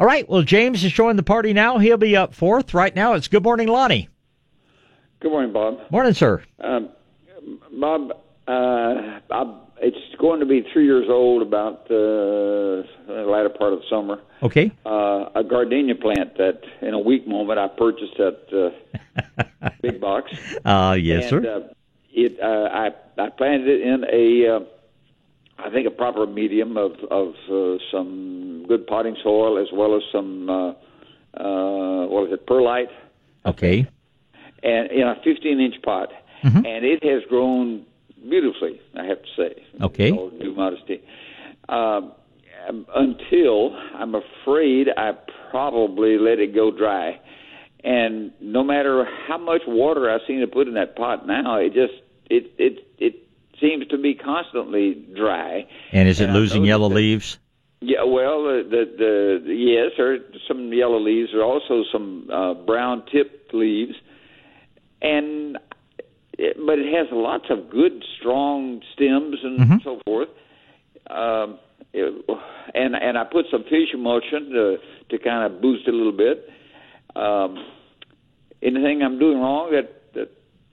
All right. Well, James is joining the party now. He'll be up fourth. Right now, it's Good Morning Lonnie. Good morning, Bob. Morning, sir. Um, Bob, uh, I, it's going to be three years old about uh, the latter part of the summer. Okay. Uh, a gardenia plant that, in a weak moment, I purchased at uh, Big Box. Uh, yes, and, sir. Uh, it, uh, I, I planted it in a, uh, I think, a proper medium of of uh, some good potting soil as well as some, uh, uh, what is it, perlite, okay. and in a 15 inch pot, Mhm. and it has grown beautifully. I have to say. Okay. All due modesty. Um, until I'm afraid I probably let it go dry, and no matter how much water I seem to put in that pot now, it just it it it seems to be constantly dry. And is it And losing yellow that- leaves? yeah, well, the the, the yes, there are some yellow leaves. There are also some uh, brown tipped leaves, and it, but it has lots of good, strong stems and Mhm. so forth. Um, it, and and I put some fish emulsion to to kind of boost it a little bit. Um, anything I'm doing wrong that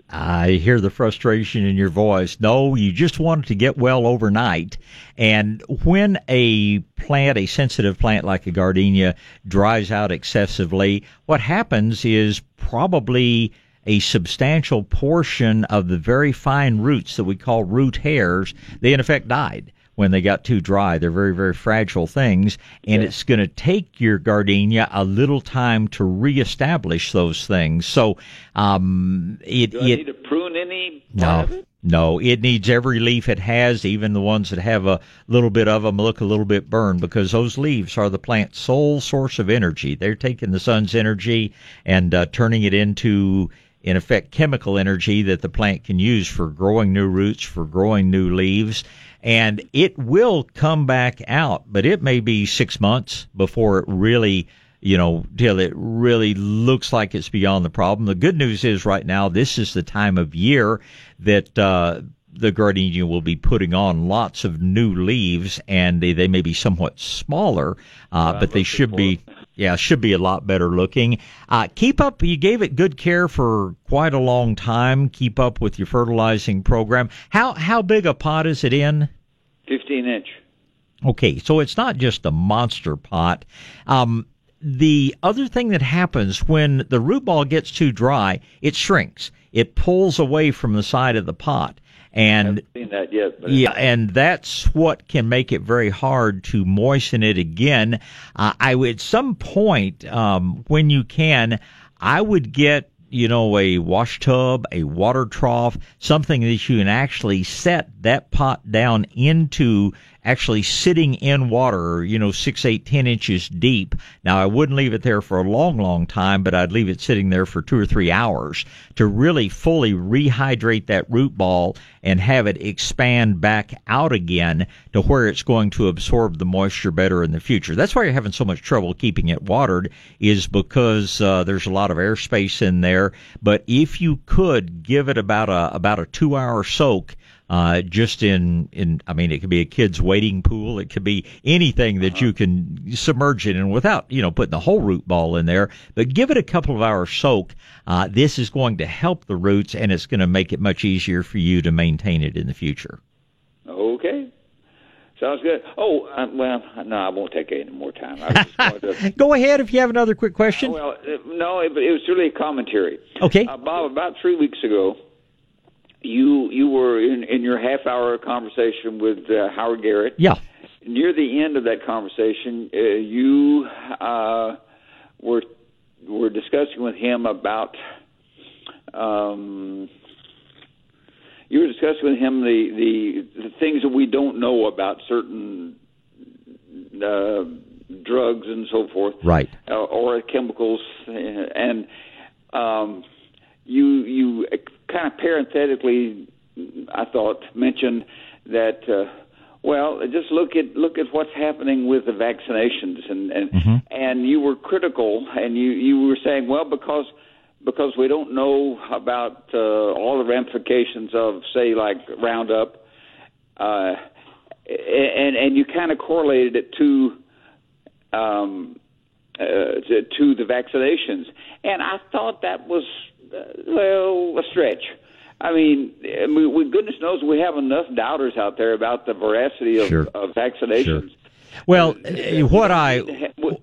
I hear the frustration in your voice. No, you just wanted to get well overnight. And when a plant, a sensitive plant like a gardenia, dries out excessively, what happens is probably a substantial portion of the very fine roots that we call root hairs, they in effect died when they got too dry. They're very, very fragile things, and it's going to take your gardenia a little time to reestablish those things. So, um, it, do I it need to prune any no, it? no, it needs every leaf it has, even the ones that have a little bit of them look a little bit burned, because those leaves are the plant's sole source of energy. They're taking the sun's energy and uh, turning it into, in effect, chemical energy that the plant can use for growing new roots, for growing new leaves. And it will come back out, but it may be six months before it really you know, till it really looks like it's beyond the problem. The good news is right now, this is the time of year that, uh, the gardenia will be putting on lots of new leaves and they, they may be somewhat smaller, uh, but they should be, yeah, should be a lot better looking. Uh, keep up, you gave it good care for quite a long time. Keep up with your fertilizing program. How, how big a pot is it in? 15 inch. Okay, so it's not just a monster pot. Um, the other thing that happens when the root ball gets too dry, it shrinks. It pulls away from the side of the pot. And Seen that yet? Yeah, and that's what can make it very hard to moisten it again. Uh, I would, at some point, um, when you can, I would get, you know, a wash tub, a water trough, something that you can actually set that pot down into actually sitting in water, you know, six, eight, ten inches deep. Now, I wouldn't leave it there for a long, long time, but I'd leave it sitting there for two or three hours to really fully rehydrate that root ball and have it expand back out again to where it's going to absorb the moisture better in the future. That's why you're having so much trouble keeping it watered is because uh, there's a lot of airspace in there. But if you could give it about a about a two hour soak uh, just in, in, I mean, it could be a kid's wading pool. It could be anything that you can submerge it in without, you know, putting the whole root ball in there. But give it a couple of hours soak. Uh, this is going to help the roots and it's going to make it much easier for you to maintain it in the future. Okay. Sounds good. Oh, uh, well, no, I won't take any more time. I just to, Go ahead if you have another quick question. well, uh, no, it, it was really a commentary. Okay. Uh, Bob, about three weeks ago, you you were in, in your half hour conversation with uh, Howard Garrett. Yeah. Near the end of that conversation, uh, you uh, were were discussing with him about um, you were discussing with him the, the the things that we don't know about certain uh, drugs and so forth, Right. uh, or chemicals, and um, you you kind of parenthetically, I thought mentioned that. Uh, well, just look at look at what's happening with the vaccinations, and and Mm-hmm. and you were critical, and you you were saying, well, because because we don't know about uh, all the ramifications of, say, like Roundup, uh, and and you kind of correlated it to um, uh, to, to the vaccinations, and I thought that was well a stretch. I mean, we, goodness knows we have enough doubters out there about the veracity of, Sure. of vaccinations. Well, eh, what I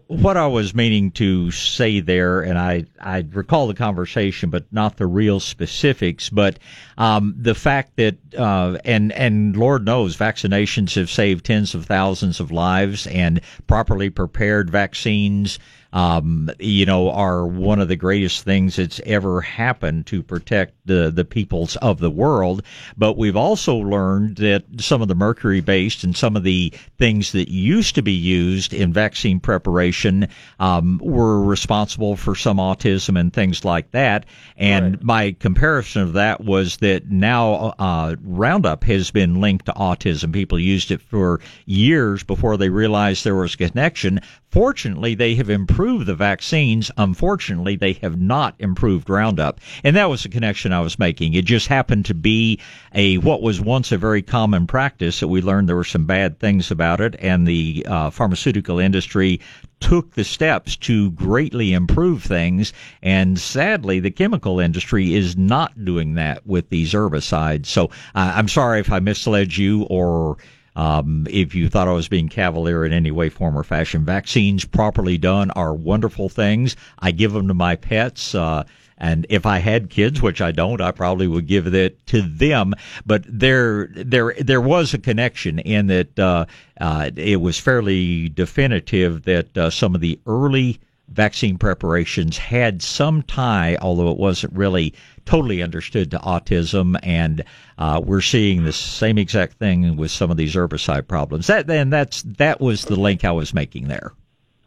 what I was meaning to say there, and I I recall the conversation, but not the real specifics. But um, the fact that uh, and and Lord knows, vaccinations have saved tens of thousands of lives, and properly prepared vaccines. Um, you know, are one of the greatest things that's ever happened to protect the, the peoples of the world. But we've also learned that some of the mercury based and some of the things that used to be used in vaccine preparation um, were responsible for some autism and things like that. And my comparison of that was that now uh, Roundup has been linked to autism. People used it for years before they realized there was a connection. Fortunately, they have improved the vaccines. Unfortunately, they have not improved Roundup. And that was the connection I was making. It just happened to be a what was once a very common practice that we learned there were some bad things about it, and the uh, pharmaceutical industry took the steps to greatly improve things. And sadly, the chemical industry is not doing that with these herbicides. So uh, I'm sorry if I misled you or um, if you thought I was being cavalier in any way, form, or fashion, vaccines properly done are wonderful things. I give them to my pets. Uh, and if I had kids, which I don't, I probably would give it to them. But there, there, there was a connection in that uh, uh, it was fairly definitive that uh, some of the early vaccine preparations had some tie, although it wasn't really totally understood to autism, and uh, we're seeing the same exact thing with some of these herbicide problems. That then that's that was the link I was making there.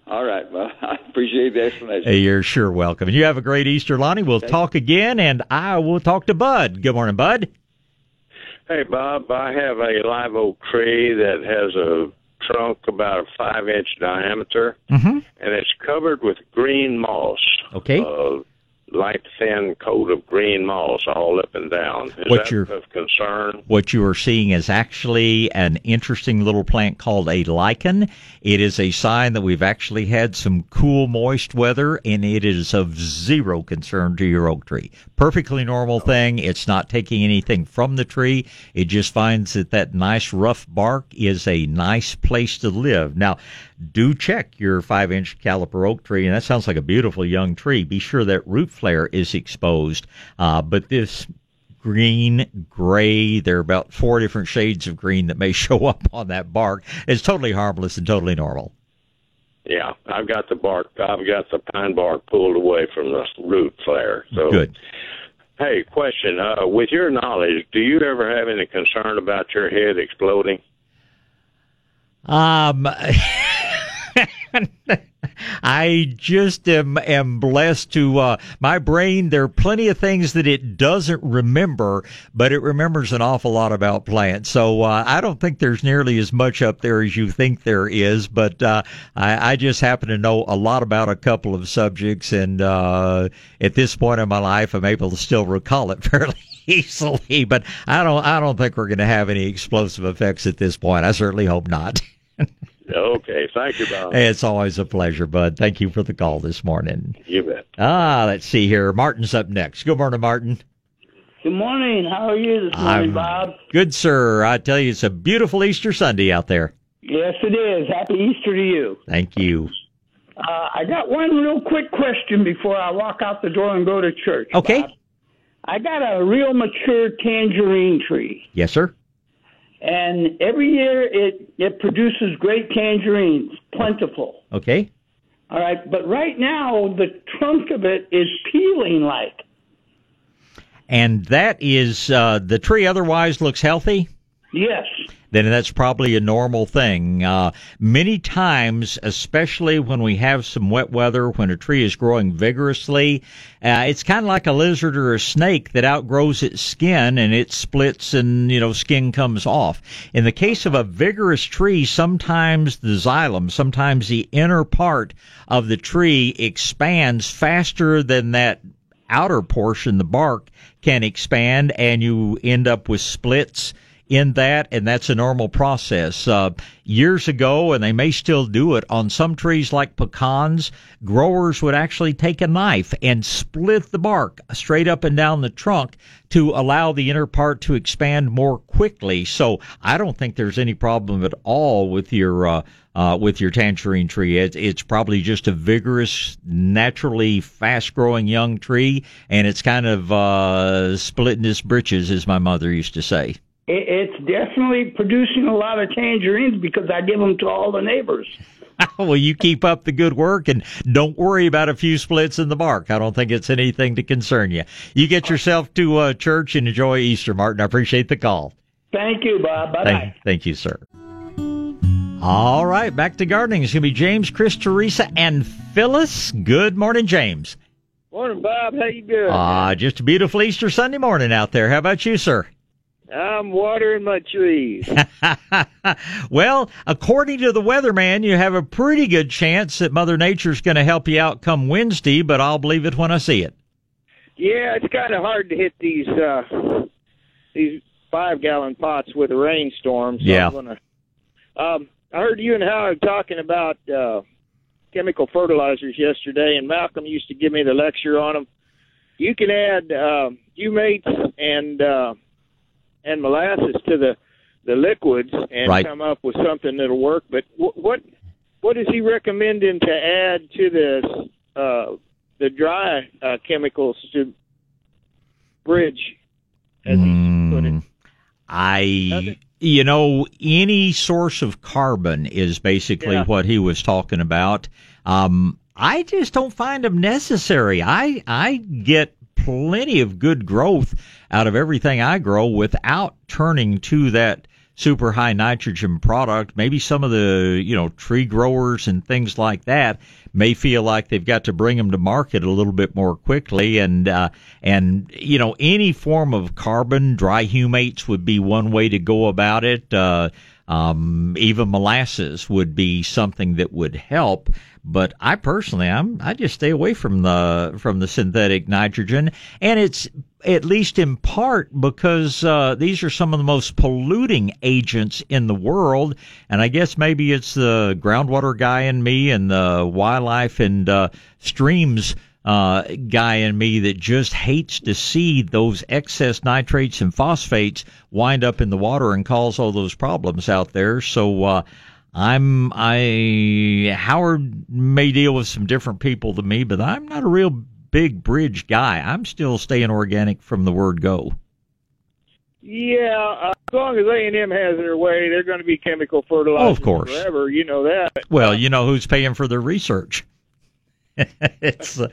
All right. Well, I appreciate the explanation. Hey, you're sure welcome. And you have a great Easter, Lonnie. We'll talk again, and I will talk to Bud. Good morning, Bud. Hey, Bob, I have a live oak tree that has a trunk about a five inch diameter, Mm-hmm. and it's covered with green moss. Okay. Uh, light thin coat of green moss all up and down. Is What you're- of concern? What you are seeing is actually an interesting little plant called a lichen. It is a sign that we've actually had some cool, moist weather, and it is of zero concern to your oak tree. Perfectly normal thing. It's not taking anything from the tree. It just finds that that nice rough bark is a nice place to live. Now, do check your five inch caliper oak tree, and that sounds like a beautiful young tree. Be sure that root flare is exposed. Uh, but this green, gray. There are about four different shades of green that may show up on that bark. It's totally harmless and totally normal. Yeah, I've got the bark. I've got the pine bark pulled away from the root flare. So Good. Hey, question. Uh, with your knowledge, do you ever have any concern about your head exploding? Um, I just am, am blessed to, uh, my brain, there are plenty of things that it doesn't remember, but it remembers an awful lot about plants. So, uh, I don't think there's nearly as much up there as you think there is, but, uh, I, I just happen to know a lot about a couple of subjects. And, uh, at this point in my life, I'm able to still recall it fairly easily, but I don't, I don't think we're going to have any explosive effects at this point. I certainly hope not. Okay, thank you, Bob. Hey, it's always a pleasure, bud. Thank you for the call this morning. You bet. Ah, let's see here. Martin's up next. Good morning, Martin. Good morning. How are you this morning, I'm Bob? Good, sir. I tell you, it's a beautiful Easter Sunday out there. Yes, it is. Happy Easter to you. Thank you. Uh, I got one real quick question before I walk out the door and go to church. Okay. Bob. I got a real mature tangerine tree, Yes, sir. And every year it it produces great tangerines, plentiful. Okay. All right, but right now the trunk of it is peeling like. And that is uh, the tree. Otherwise, looks healthy. Yes. Then that's probably a normal thing. Uh, many times, especially when we have some wet weather, when a tree is growing vigorously, uh, it's kind of like a lizard or a snake that outgrows its skin and it splits and, you know, skin comes off. In the case of a vigorous tree, sometimes the xylem, sometimes the inner part of the tree expands faster than that outer portion, the bark, can expand and you end up with splits in that, and that's a normal process. Uh, years ago, and they may still do it on some trees like pecans, growers would actually take a knife and split the bark straight up and down the trunk to allow the inner part to expand more quickly. So I don't think there's any problem at all with your uh, uh, with your tangerine tree. It's, it's probably just a vigorous, naturally fast-growing young tree, and it's kind of uh, splitting its britches, as my mother used to say it's definitely producing a lot of tangerines because I give them to all the neighbors. well, you keep up the good work and don't worry about a few splits in the bark. I don't think it's anything to concern you. You get yourself to uh, church and enjoy Easter, Martin. I appreciate the call. Thank you, Bob. Bye thank, thank you, sir. All right, back to gardening. It's going to be James, Chris, Teresa, and Phyllis. Good morning, James. Morning, Bob. How you doing? Ah, uh, just a beautiful Easter Sunday morning out there. How about you, sir? I'm watering my trees. well, according to the weatherman, you have a pretty good chance that Mother Nature's going to help you out come Wednesday, but I'll believe it when I see it. Yeah, it's kind of hard to hit these uh these five gallon pots with a rainstorm. So yeah. I'm gonna, um, I heard you and Howard talking about uh chemical fertilizers yesterday, and Malcolm used to give me the lecture on them. You can add uh, humates and uh, and molasses to the the liquids and right. come up with something that'll work. But w- what what is he recommending to add to this uh, the dry uh, chemicals to bridge? As mm, he put it. I you know any source of carbon is basically Yeah. what he was talking about. Um, I just don't find them necessary. I I get plenty of good growth out of everything I grow without turning to that super high nitrogen product. Maybe some of the, you know, tree growers and things like that may feel like they've got to bring them to market a little bit more quickly and uh and you know any form of carbon dry humates would be one way to go about it uh um even molasses would be something that would help but I personally, I'm I just stay away from the from the synthetic nitrogen, and it's at least in part because uh, these are some of the most polluting agents in the world, and I guess maybe it's the groundwater guy in me and the wildlife and uh, streams uh, guy in me that just hates to see those excess nitrates and phosphates wind up in the water and cause all those problems out there. So uh, I'm I Howard may deal with some different people than me, but I'm not a real big bridge guy. I'm still staying organic from the word go. Yeah, uh, as long as A and M has their way, they're going to be chemical fertilizers Oh, of course. forever. You know that. Well, you know who's paying for their research. it's uh,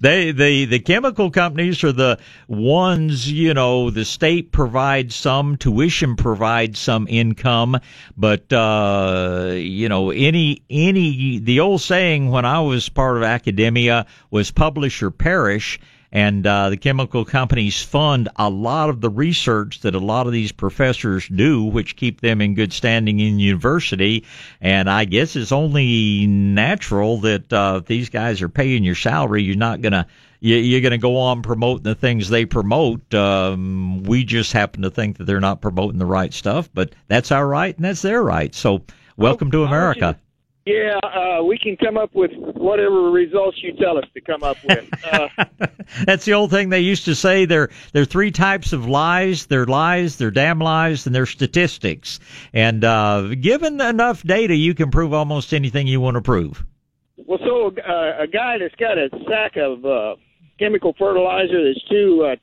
they the the chemical companies are the ones you know the state provides some tuition provides some income but uh you know any any the old saying when I was part of academia was publish or perish and uh, the chemical companies fund a lot of the research that a lot of these professors do, which keep them in good standing in university. And I guess it's only natural that uh, these guys are paying your salary, you're not gonna you- you're going to go on promoting the things they promote. Um, we just happen to think that they're not promoting the right stuff, but that's our right and that's their right. So welcome to let you- America. Yeah, uh, we can come up with whatever results you tell us to come up with. Uh, That's the old thing they used to say. There, there are three types of lies. They're lies, they're damn lies, and they're statistics. And uh, given enough data, you can prove almost anything you want to prove. well, so uh, a guy that's got a sack of uh, chemical fertilizer that's too uh,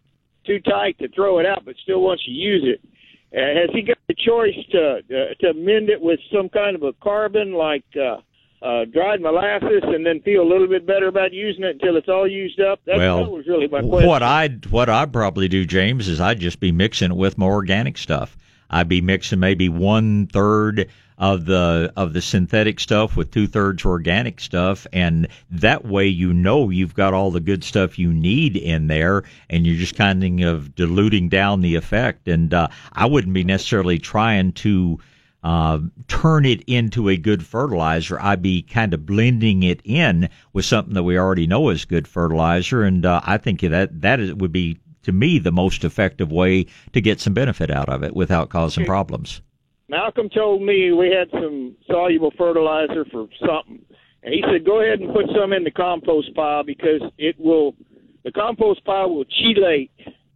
too tight to throw it out, but still wants to use it. Uh, has he got the choice to uh, to mend it with some kind of a carbon like uh, uh, dried molasses and then feel a little bit better about using it until it's all used up? That, well, that was really my question. What I'd what I'd probably do, James, is I'd just be mixing it with more organic stuff. I'd be mixing maybe one third of the of the synthetic stuff with two thirds organic stuff, and that way you know you've got all the good stuff you need in there, and you're just kind of diluting down the effect. And uh, I wouldn't be necessarily trying to uh, turn it into a good fertilizer. I'd be kind of blending it in with something that we already know is good fertilizer, and uh, I think that that is, would be to me the most effective way to get some benefit out of it without causing Okay. problems. Malcolm told me we had some soluble fertilizer for something, and he said go ahead and put some in the compost pile because it will. The compost pile will chelate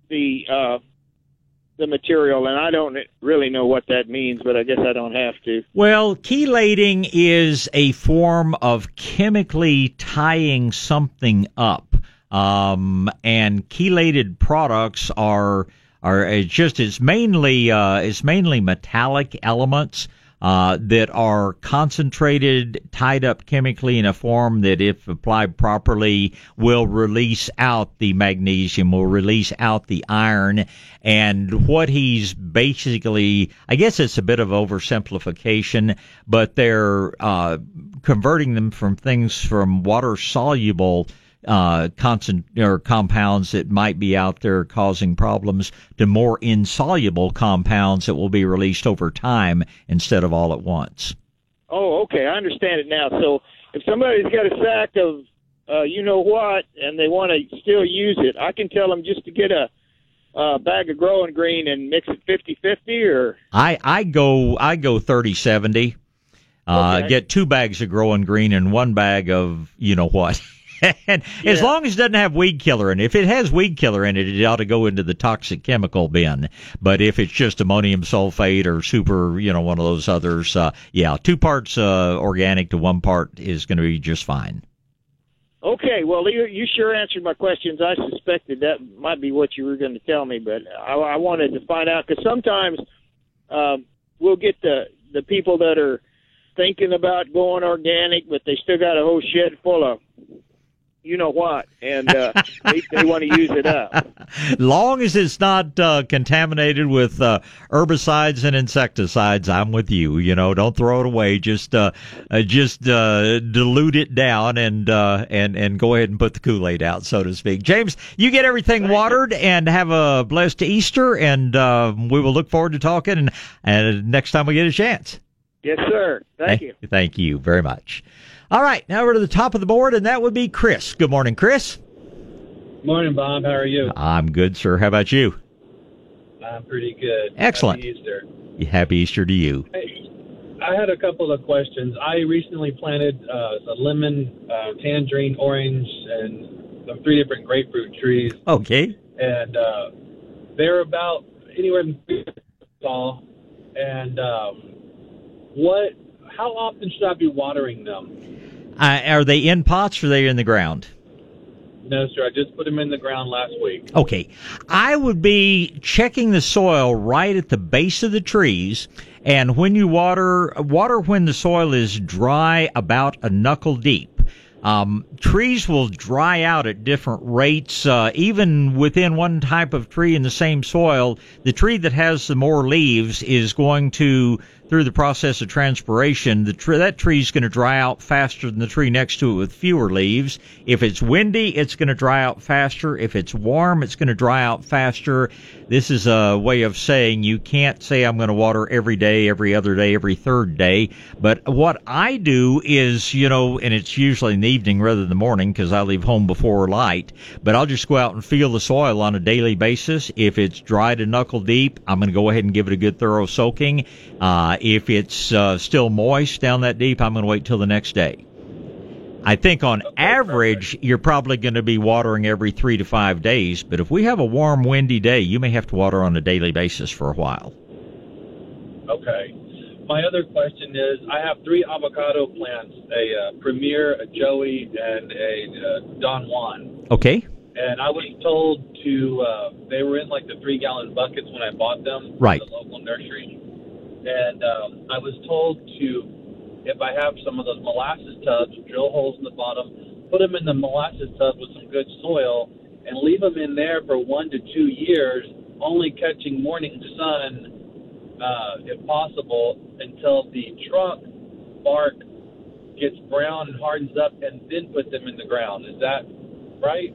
the uh, the material, and I don't really know what that means, but I guess I don't have to. Well, chelating is a form of chemically tying something up, um, and chelated products are are it's just it's mainly uh, it's mainly metallic elements. Uh, that are concentrated, tied up chemically in a form that, if applied properly, will release out the magnesium, will release out the iron. And what he's basically, I guess it's a bit of oversimplification, but they're uh, converting them from things from water soluble uh, concent- or compounds that might be out there causing problems to more insoluble compounds that will be released over time instead of all at once. Oh, okay, I understand it now. So if somebody's got a sack of uh, you know what, and they want to still use it, I can tell them just to get a uh, bag of growing green and mix it fifty fifty, or I I go I go thirty seventy. Uh, Okay. Get two bags of growing green and one bag of you know what. and as long as it doesn't have weed killer in it, if it has weed killer in it, it ought to go into the toxic chemical bin. But if it's just ammonium sulfate or super, you know, one of those others, uh, yeah, two parts uh, organic to one part is going to be just fine. Okay, well, you, you sure answered my questions. I suspected that might be what you were going to tell me, but I, I wanted to find out because sometimes um, we'll get the the people that are thinking about going organic, but they still got a whole shed full of you know what, and uh, they, they want to use it up. long as it's not uh, contaminated with uh, herbicides and insecticides, I'm with you. You know, don't throw it away. Just uh, uh, just uh, dilute it down and uh, and and go ahead and put the Kool Aid out, so to speak. James, you get everything watered and have a blessed Easter, and uh, we will look forward to talking and, and next time we get a chance. Yes, sir. Thank you. Thank you very much. All right, now we're to the top of the board, and that would be Chris. Good morning, Chris. Morning, Bob. How are you? I'm good, sir. How about you? I'm pretty good. Excellent. Happy Easter. Happy Easter to you. Hey, I had a couple of questions. I recently planted uh, a lemon, uh, tangerine, orange, and some three different grapefruit trees, Okay. and uh, they're about anywhere from tall. And um, what? How often should I be watering them? Uh, are they in pots or are they in the ground? No, sir. I just put them in the ground last week. Okay. I would be checking the soil right at the base of the trees. And when you water, water when the soil is dry about a knuckle deep. Um, trees will dry out at different rates, uh, even within one type of tree in the same soil. The tree that has the more leaves is going to, through the process of transpiration, the tree, that tree is going to dry out faster than the tree next to it with fewer leaves. If it's windy, it's going to dry out faster. If it's warm, it's going to dry out faster. This is a way of saying you can't say I'm going to water every day, every other day, every third day. But what I do is, you know, and it's usually in the evening rather than the morning because I leave home before light, but I'll just go out and feel the soil on a daily basis. If it's dry to knuckle deep, I'm going to go ahead and give it a good thorough soaking. Uh, if it's uh, still moist down that deep, I'm going to wait till the next day. I think on average, you're probably going to be watering every three to five days, but if we have a warm, windy day, you may have to water on a daily basis for a while. Okay. My other question is, I have three avocado plants: a uh, Premier, a Joey, and a uh, Don Juan. Okay? And I was told to. Uh, they were in like the three-gallon buckets when I bought them Right. the local nursery. And um, I was told to if I have some of those molasses tubs, drill holes in the bottom, put them in the molasses tub with some good soil, and leave them in there for one to two years, only catching morning sun, uh, if possible, until the trunk bark gets brown and hardens up, and then put them in the ground. Is that right?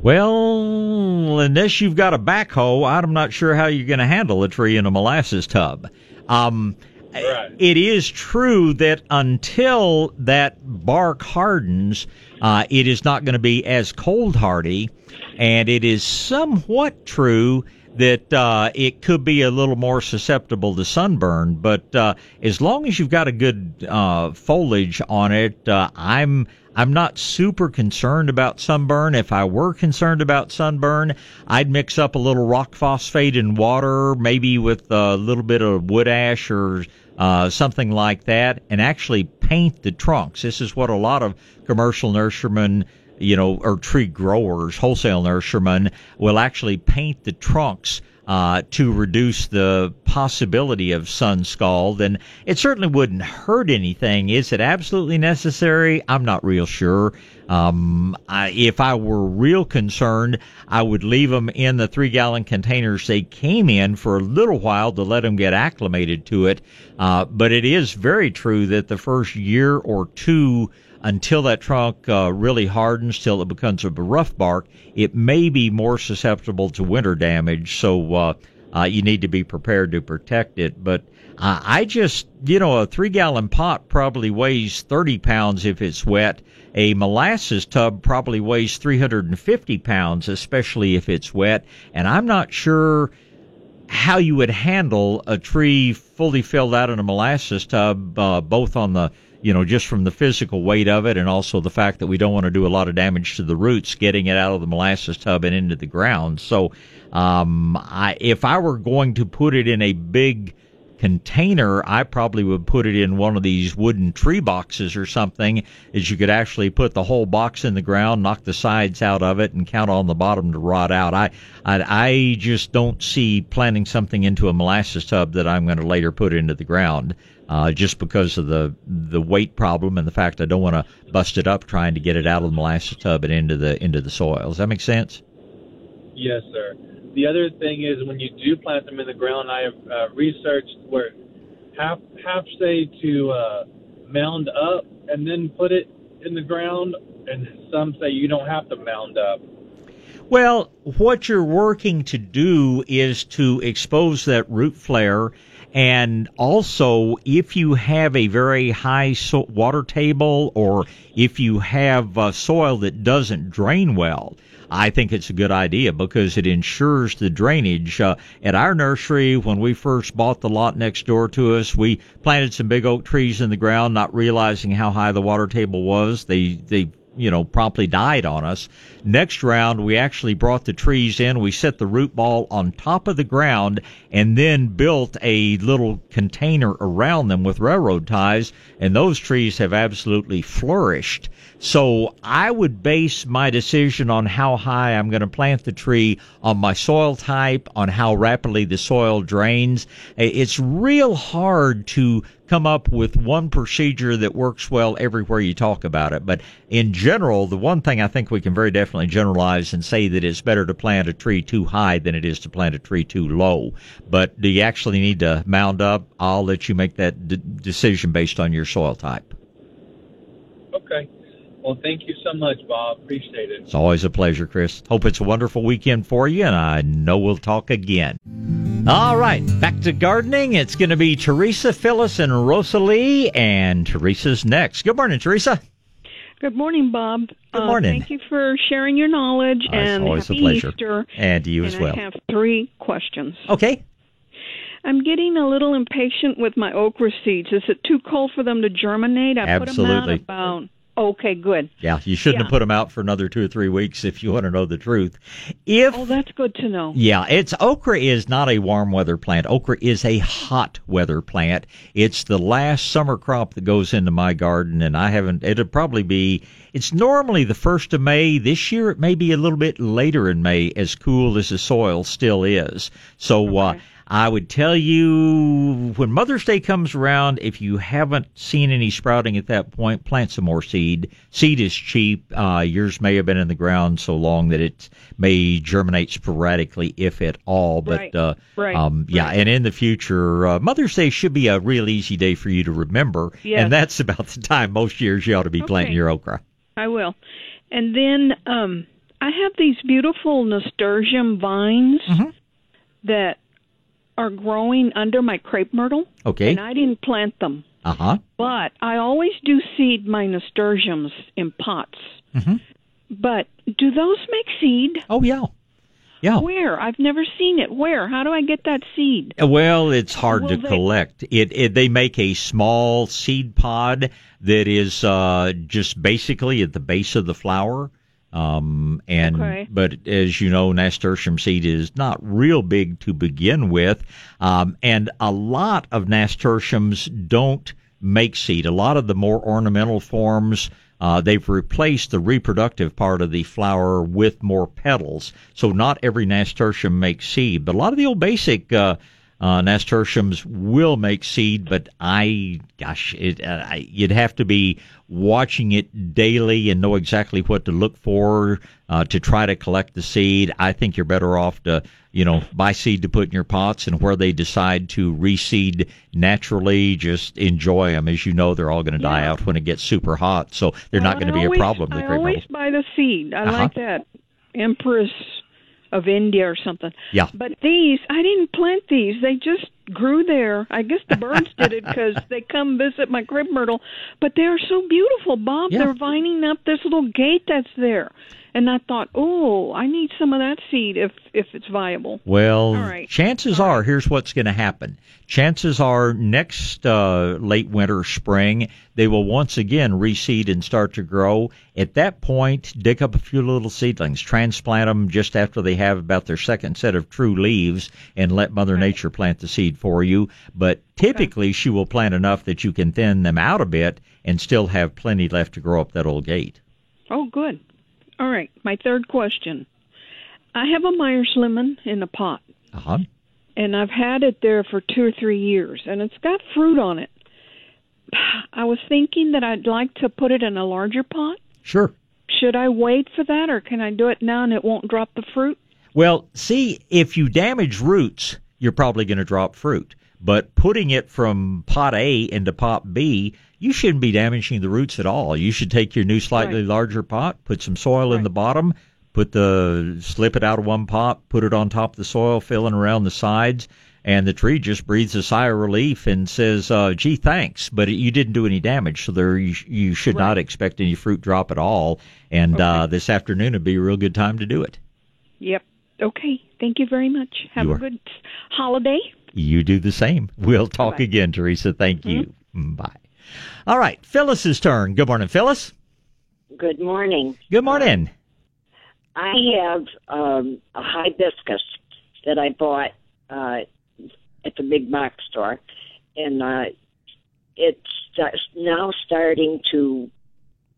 Well, unless you've got a backhoe, I'm not sure how you're going to handle a tree in a molasses tub. Um, Right. It is true that until that bark hardens, uh, it is not going to be as cold hardy, and it is somewhat true that uh, it could be a little more susceptible to sunburn. But uh, as long as you've got a good uh, foliage on it, uh, I'm I'm not super concerned about sunburn. If I were concerned about sunburn, I'd mix up a little rock phosphate in water, maybe with a little bit of wood ash or uh, something like that, and actually paint the trunks. This is what a lot of commercial nurserymen you know, or tree growers, wholesale nurserymen will actually paint the trunks uh, to reduce the possibility of sun scald. And it certainly wouldn't hurt anything. Is it absolutely necessary? I'm not real sure. Um, I, if I were real concerned, I would leave them in the three gallon containers they came in for a little while to let them get acclimated to it. Uh, but it is very true that the first year or two until that trunk uh, really hardens, till it becomes a rough bark, it may be more susceptible to winter damage. So uh, uh, you need to be prepared to protect it. But uh, I just, you know, a three gallon pot probably weighs 30 pounds if it's wet. A molasses tub probably weighs 350 pounds, especially if it's wet. And I'm not sure how you would handle a tree fully filled out in a molasses tub, uh, both on the you know, just from the physical weight of it and also the fact that we don't want to do a lot of damage to the roots getting it out of the molasses tub and into the ground. So, um, I, if I were going to put it in a big container, I probably would put it in one of these wooden tree boxes or something, as you could actually put the whole box in the ground, knock the sides out of it, and count on the bottom to rot out. I, I, I just don't see planting something into a molasses tub that I'm going to later put into the ground uh, just because of the the weight problem and the fact I don't want to bust it up trying to get it out of the molasses tub and into the into the soil. Does that make sense? Yes, sir. The other thing is when you do plant them in the ground, I have uh, researched where half half say to uh, mound up and then put it in the ground, and some say you don't have to mound up. Well, what you're working to do is to expose that root flare and also, if you have a very high so- water table or if you have uh, soil that doesn't drain well, I think it's a good idea because it ensures the drainage. Uh, at our nursery, when we first bought the lot next door to us, we planted some big oak trees in the ground, not realizing how high the water table was. They they you know, promptly died on us. Next round, we actually brought the trees in. We set the root ball on top of the ground and then built a little container around them with railroad ties, and those trees have absolutely flourished. So I would base my decision on how high I'm going to plant the tree on my soil type, on how rapidly the soil drains. It's real hard to come up with one procedure that works well everywhere you talk about it. But in general, the one thing I think we can very definitely generalize and say that it's better to plant a tree too high than it is to plant a tree too low. But do you actually need to mound up? I'll let you make that d- decision based on your soil type. Okay. Well, thank you so much, Bob. Appreciate it. It's always a pleasure, Chris. Hope it's a wonderful weekend for you, and I know we'll talk again. All right, back to gardening. It's going to be Teresa, Phyllis, and Rosalie, and Teresa's next. Good morning, Teresa. Good morning, Bob. Good Uh, morning. thank you for sharing your knowledge Oh, it's and always a pleasure. Easter. And to you and as well. I have three questions. Okay. I'm getting a little impatient with my okra seeds. Is it too cold for them to germinate? I put them Absolutely. out about. Okay, good. Yeah, you shouldn't Yeah. have put them out for another two or three weeks if you want to know the truth. If Oh, that's good to know. Yeah, it's okra is not a warm weather plant. Okra is a hot weather plant. It's the last summer crop that goes into my garden, and I haven't. It'll probably be. It's normally the first of May. This year, it may be a little bit later in May, as cool as the soil still is. So. Uh, I would tell you when Mother's Day comes around, if you haven't seen any sprouting at that point, plant some more seed. Seed is cheap. Uh, yours may have been in the ground so long that it may germinate sporadically, if at all. But Right. uh, Right. um, yeah, Right. and in the future, uh, Mother's Day should be a real easy day for you to remember. Yes. And that's about the time most years you ought to be planting your okra. I will. And then um I have these beautiful nasturtium vines Mm-hmm. that are growing under my crepe myrtle. Okay. And I didn't plant them. Uh huh. But I always do seed my nasturtiums in pots. Mm-hmm. But do those make seed? Oh yeah. Yeah. Where? I've never seen it. Where? How do I get that seed? Well, it's hard Will to they- collect. It, it they make a small seed pod that is uh, just basically at the base of the flower. Um, and Okay. but as you know, nasturtium seed is not real big to begin with, um, and a lot of nasturtiums don't make seed. A lot of the more ornamental forms. Uh, they've replaced the reproductive part of the flower with more petals, so not every nasturtium makes seed. But a lot of the old basic uh, uh, nasturtiums will make seed, but I, gosh, it, uh, I, you'd have to be watching it daily and know exactly what to look for uh, to try to collect the seed. I think you're better off to, you know, buy seed to put in your pots, and where they decide to reseed naturally, just enjoy them. As you know, they're all going to die out when it gets super hot, so they're Well, not going to be a problem. The I always myrtle. buy the seed. I Uh-huh. like that Empress of India or something. Yeah. But these, I didn't plant these. They just grew there. I guess the birds did it because they come visit my crepe myrtle. But they are so beautiful, Bob. Yeah. They're vining up this little gate that's there. And I thought, oh, I need some of that seed if if it's viable. Well, All right. chances are, here's what's going to happen. Chances are, next uh, late winter, spring, they will once again reseed and start to grow. At that point, dig up a few little seedlings, transplant them just after they have about their second set of true leaves, and let Mother Nature plant the seed for you. But typically, she will plant enough that you can thin them out a bit and still have plenty left to grow up that old gate. Oh, good. All right. My third question. I have a Myers lemon in a pot. Uh huh. and I've had it there for two or three years, and it's got fruit on it. I was thinking that I'd like to put it in a larger pot. Sure. Should I wait for that, or can I do it now and it won't drop the fruit? Well, see, if you damage roots, you're probably going to drop fruit. But putting it from pot A into pot B, you shouldn't be damaging the roots at all. You should take your new slightly Right. larger pot, put some soil in the bottom, put the slip it out of one pot, put it on top of the soil, filling around the sides, and the tree just breathes a sigh of relief and says, uh, "Gee, thanks," but you didn't do any damage, so there you, you should not expect any fruit drop at all. And uh, this afternoon would be a real good time to do it. Yep. Okay. Thank you very much. Have You a are- good holiday. You do the same. We'll talk Bye-bye. again, Teresa. Thank you. Mm, Bye. All right, Phyllis's turn. Good morning, Phyllis. Good morning. Good morning. I have um, a hibiscus that I bought uh, at the big box store, and uh, it's now starting to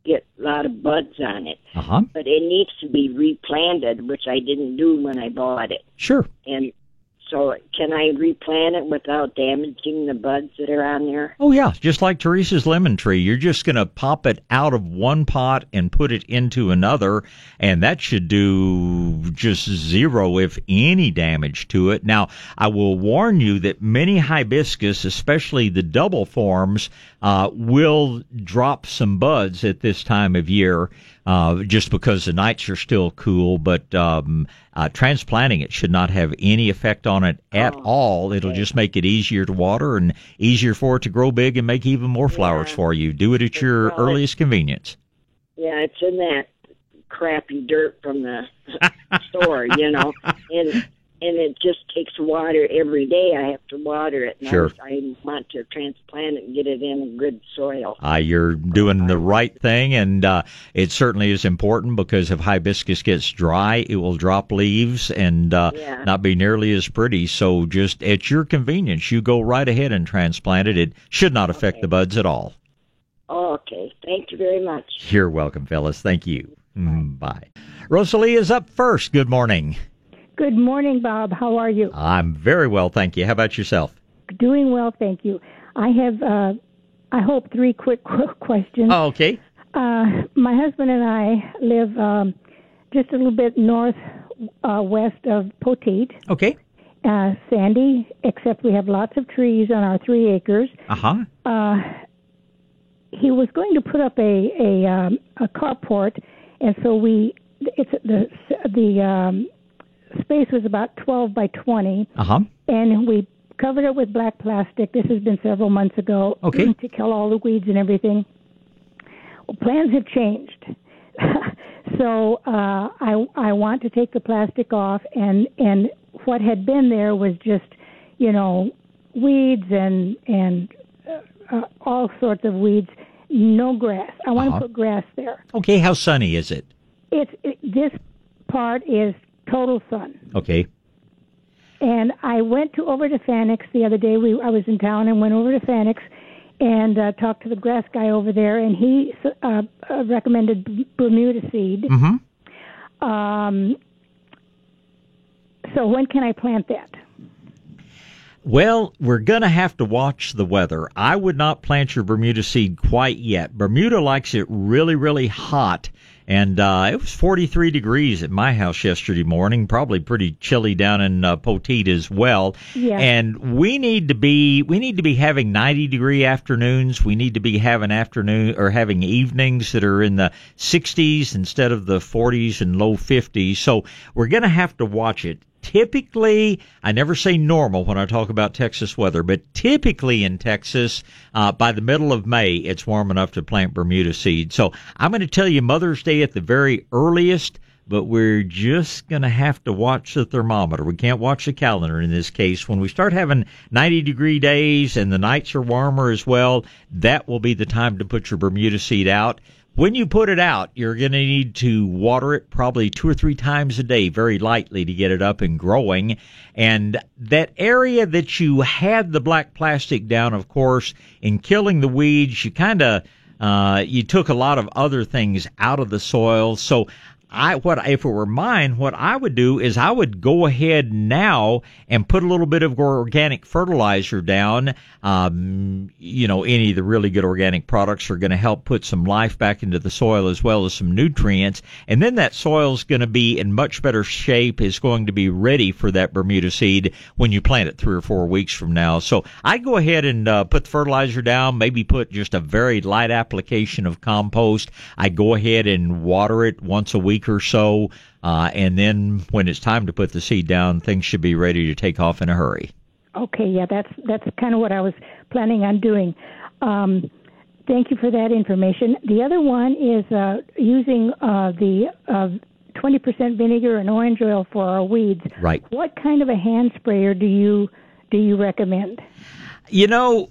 get a lot of buds on it. Uh huh. But it needs to be replanted, which I didn't do when I bought it. Sure. And so, can I replant it without damaging the buds that are on there? Oh yeah, just like Teresa's lemon tree. You're just going to pop it out of one pot and put it into another, and that should do just zero, if any, damage to it. Now, I will warn you that many hibiscus, especially the double forms, uh, will drop some buds at this time of year, uh, just because the nights are still cool. But um, uh, transplanting it should not have any effect on it at all. It'll just make it easier to water and easier for it to grow big and make even more flowers for you. Do it at your Well, earliest convenience. Yeah, it's in that crappy dirt from the store, you know, and and it just takes water every day. I have to water it. And Sure. I, want to transplant it and get it in good soil. Uh, you're doing the right thing, and uh, it certainly is important because if hibiscus gets dry, it will drop leaves and uh, Yeah. not be nearly as pretty. So, just at your convenience, you go right ahead and transplant it. It should not affect the buds at all. Oh, okay. Thank you very much. You're welcome, Phyllis. Thank you. Mm, Bye. Rosalie is up first. Good morning. Good morning, Bob. How are you? I'm very well, thank you. How about yourself? Doing well, thank you. I have, uh, I hope, three quick questions. Oh, okay. Uh, my husband and I live um, just a little bit north uh, west of Poteet. Okay. Uh, sandy, except we have lots of trees on our three acres. Uh-huh. Uh He was going to put up a a, um, a carport, and so we it's the the um, space was about twelve by twenty, Uh-huh. and we covered it with black plastic. This has been several months ago. Okay. to kill all the weeds and everything. Well, plans have changed. so uh, I I want to take the plastic off, and and what had been there was just, you know, weeds and and uh, uh, all sorts of weeds. No grass. I want Uh-huh. to put grass there. Okay, how sunny is it? It's it, this part is total sun. Okay. And I went to over to Fanick's the other day. We I was in town and went over to Fanick's and uh, talked to the grass guy over there, and he uh, uh, recommended Bermuda seed. Mm-hmm. Um, so when can I plant that? Well, we're going to have to watch the weather. I would not plant your Bermuda seed quite yet. Bermuda likes it really, really hot. And uh, it was 43 degrees at my house yesterday morning, probably pretty chilly down in uh, Poteet as well. Yeah. And we need to be we need to be having 90 degree afternoons. We need to be having afternoon or having evenings that are in the 60s instead of the 40s and low 50s. So we're going to have to watch it typically, I never say normal when I talk about Texas weather, but typically in Texas, uh, by the middle of May, it's warm enough to plant Bermuda seed. So I'm going to tell you Mother's Day at the very earliest, but we're just going to have to watch the thermometer. We can't watch the calendar in this case. When we start having 90 degree days and the nights are warmer as well, that will be the time to put your Bermuda seed out. When you put it out, you're going to need to water it probably two or three times a day, very lightly, to get it up and growing. And that area that you had the black plastic down, of course, in killing the weeds, you kind of uh, you took a lot of other things out of the soil. So I what if it were mine, what I would do is I would go ahead now and put a little bit of organic fertilizer down. Um, you know, any of the really good organic products are going to help put some life back into the soil as well as some nutrients, and then that soil is going to be in much better shape. Is going to be ready for that Bermuda seed when you plant it three or four weeks from now. So I go ahead and uh, put the fertilizer down. Maybe put just a very light application of compost. I go ahead and water it once a week or so, uh, and then when it's time to put the seed down, things should be ready to take off in a hurry. Okay, yeah, that's that's kind of what I was planning on doing. Um, thank you for that information. The other one is uh, using uh, the uh, twenty percent vinegar and orange oil for our weeds. Right. What kind of a hand sprayer do you do you recommend? You know,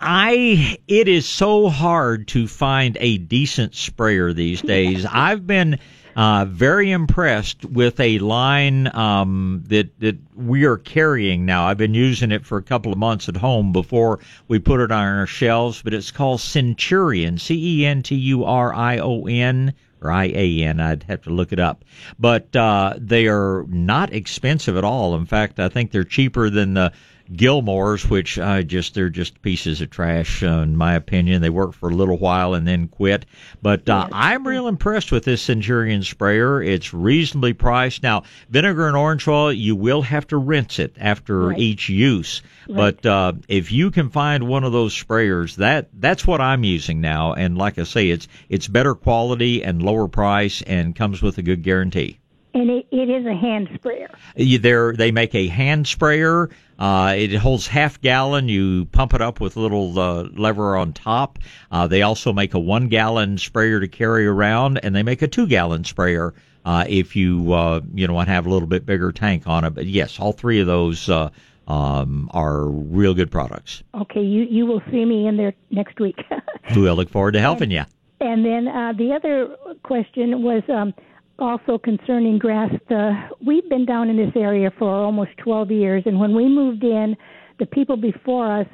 I it is so hard to find a decent sprayer these days. I've been uh, very impressed with a line um, that that we are carrying now. I've been using it for a couple of months at home before we put it on our shelves, but it's called Centurion, C E N T U R I O N or I A N. I'd have to look it up, but uh, they are not expensive at all. In fact, I think they're cheaper than the Gilmour's, which I just they're just pieces of trash uh, in my opinion. They work for a little while and then quit. But uh, I'm real impressed with this Centurion sprayer. It's reasonably priced. Now, vinegar and orange oil, you will have to rinse it after Right. each use. Right. But uh, if you can find one of those sprayers, that that's what I'm using now. And like I say, it's it's better quality and lower price and comes with a good guarantee. And it, it is a hand sprayer. There, they make a hand sprayer. Uh, it holds half gallon. You pump it up with a little uh, lever on top. Uh, they also make a one gallon sprayer to carry around, and they make a two gallon sprayer uh, if you uh, you know want to have a little bit bigger tank on it. But yes, all three of those uh, um, are real good products. Okay, you you will see me in there next week. we'll look forward to helping you. And then uh, the other question was um, also concerning grass. The, we've been down in this area for almost 12 years, and when we moved in, the people before us,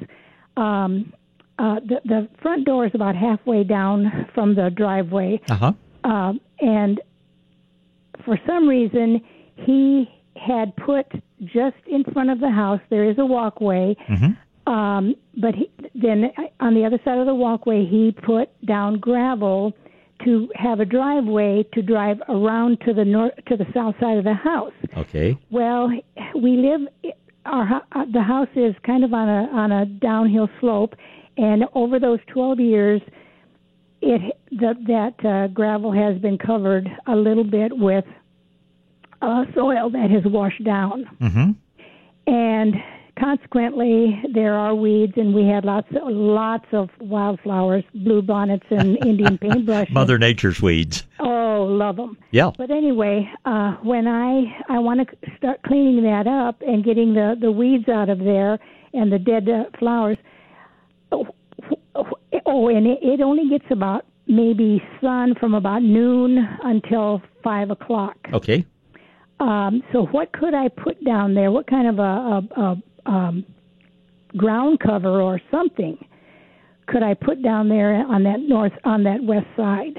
um, uh, the, the front door is about halfway down from the driveway, Uh huh. um, and for some reason he had put just in front of the house. There is a walkway. Mm-hmm. Um, but he, then on the other side of the walkway, he put down gravel to have a driveway to drive around to the north to the south side of the house. Okay. Well, we live our uh, the house is kind of on a on a downhill slope, and over those 12 years, it the, that uh, gravel has been covered a little bit with uh, soil that has washed down, Mm-hmm. and consequently, there are weeds, and we had lots of lots of wildflowers, blue bonnets, and Indian paintbrush. Mother Nature's weeds. Oh, love them. Yeah. But anyway, uh, when I I want to start cleaning that up and getting the the weeds out of there and the dead uh, flowers. Oh, oh, and it, it only gets about maybe sun from about noon until five o'clock. Okay. Um, so what could I put down there? What kind of a, a, a um, ground cover or something could I put down there on that north on that west side?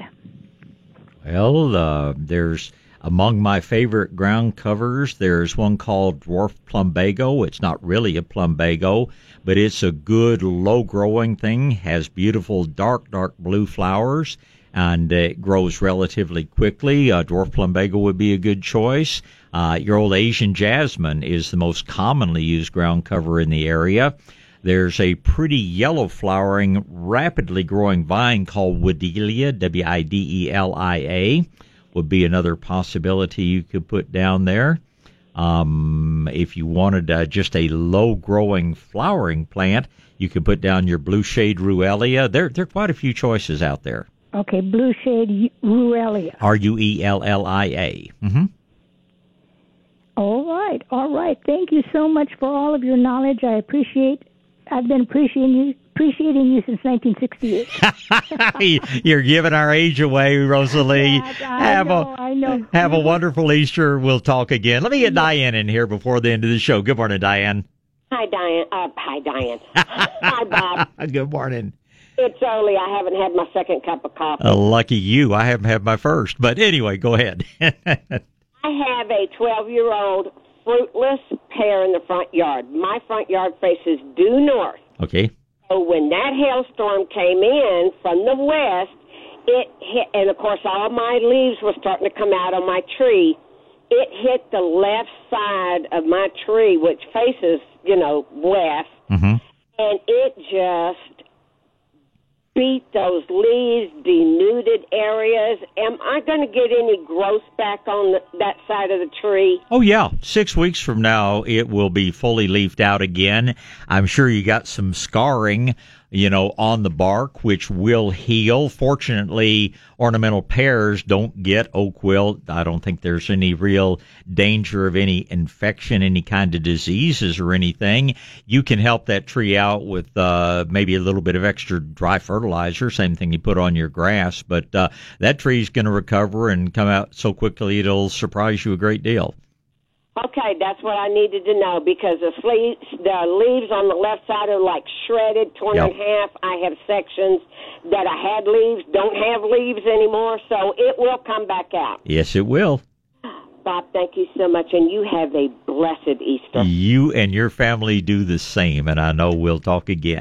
Well, uh, there's among my favorite ground covers. There's one called dwarf plumbago. It's not really a plumbago, but it's a good low growing thing. Has beautiful dark dark blue flowers. And it grows relatively quickly. Uh, dwarf plumbago would be a good choice. Uh, your old Asian jasmine is the most commonly used ground cover in the area. There's a pretty yellow flowering, rapidly growing vine called Widelia, W I D E L I A, would be another possibility you could put down there. Um, if you wanted uh, just a low growing flowering plant, you could put down your blue shade ruellia. There, there are quite a few choices out there. Okay, blue shade ruellia. R U E L L I A. Mm-hmm. All right, all right. Thank you so much for all of your knowledge. I appreciate. I've been appreciating you, appreciating you since 1968. You're giving our age away, Rosalie. I have know, a I know. have a wonderful Easter. We'll talk again. Let me get Diane in here before the end of the show. Good morning, Diane. Hi, Diane. Uh, hi, Diane. hi, Bob. Good morning. It's early. I haven't had my second cup of coffee. Uh, lucky you. I haven't had my first. But anyway, go ahead. I have a 12 year old fruitless pear in the front yard. My front yard faces due north. okay. So when that hailstorm came in from the west, it hit, and of course all my leaves were starting to come out on my tree. It hit the left side of my tree, which faces, you know, west, Mm-hmm. and it just beat those leaves, denuded areas. Am I going to get any growth back on the, that side of the tree? Oh yeah, six weeks from now it will be fully leafed out again. I'm sure you got some scarring, you know, on the bark, which will heal. Fortunately, ornamental pears don't get oak wilt. I don't think there's any real danger of any infection, any kind of diseases or anything. You can help that tree out with uh, maybe a little bit of extra dry fertilizer, same thing you put on your grass. But uh, that tree's going to recover and come out so quickly it'll surprise you a great deal. Okay, that's what I needed to know because the, sle- the leaves on the left side are like shredded, torn Yep. in half. I have sections that I had leaves, don't have leaves anymore, so it will come back out. Yes, it will. Bob, thank you so much, and you have a blessed Easter. You and your family do the same, and I know we'll talk again.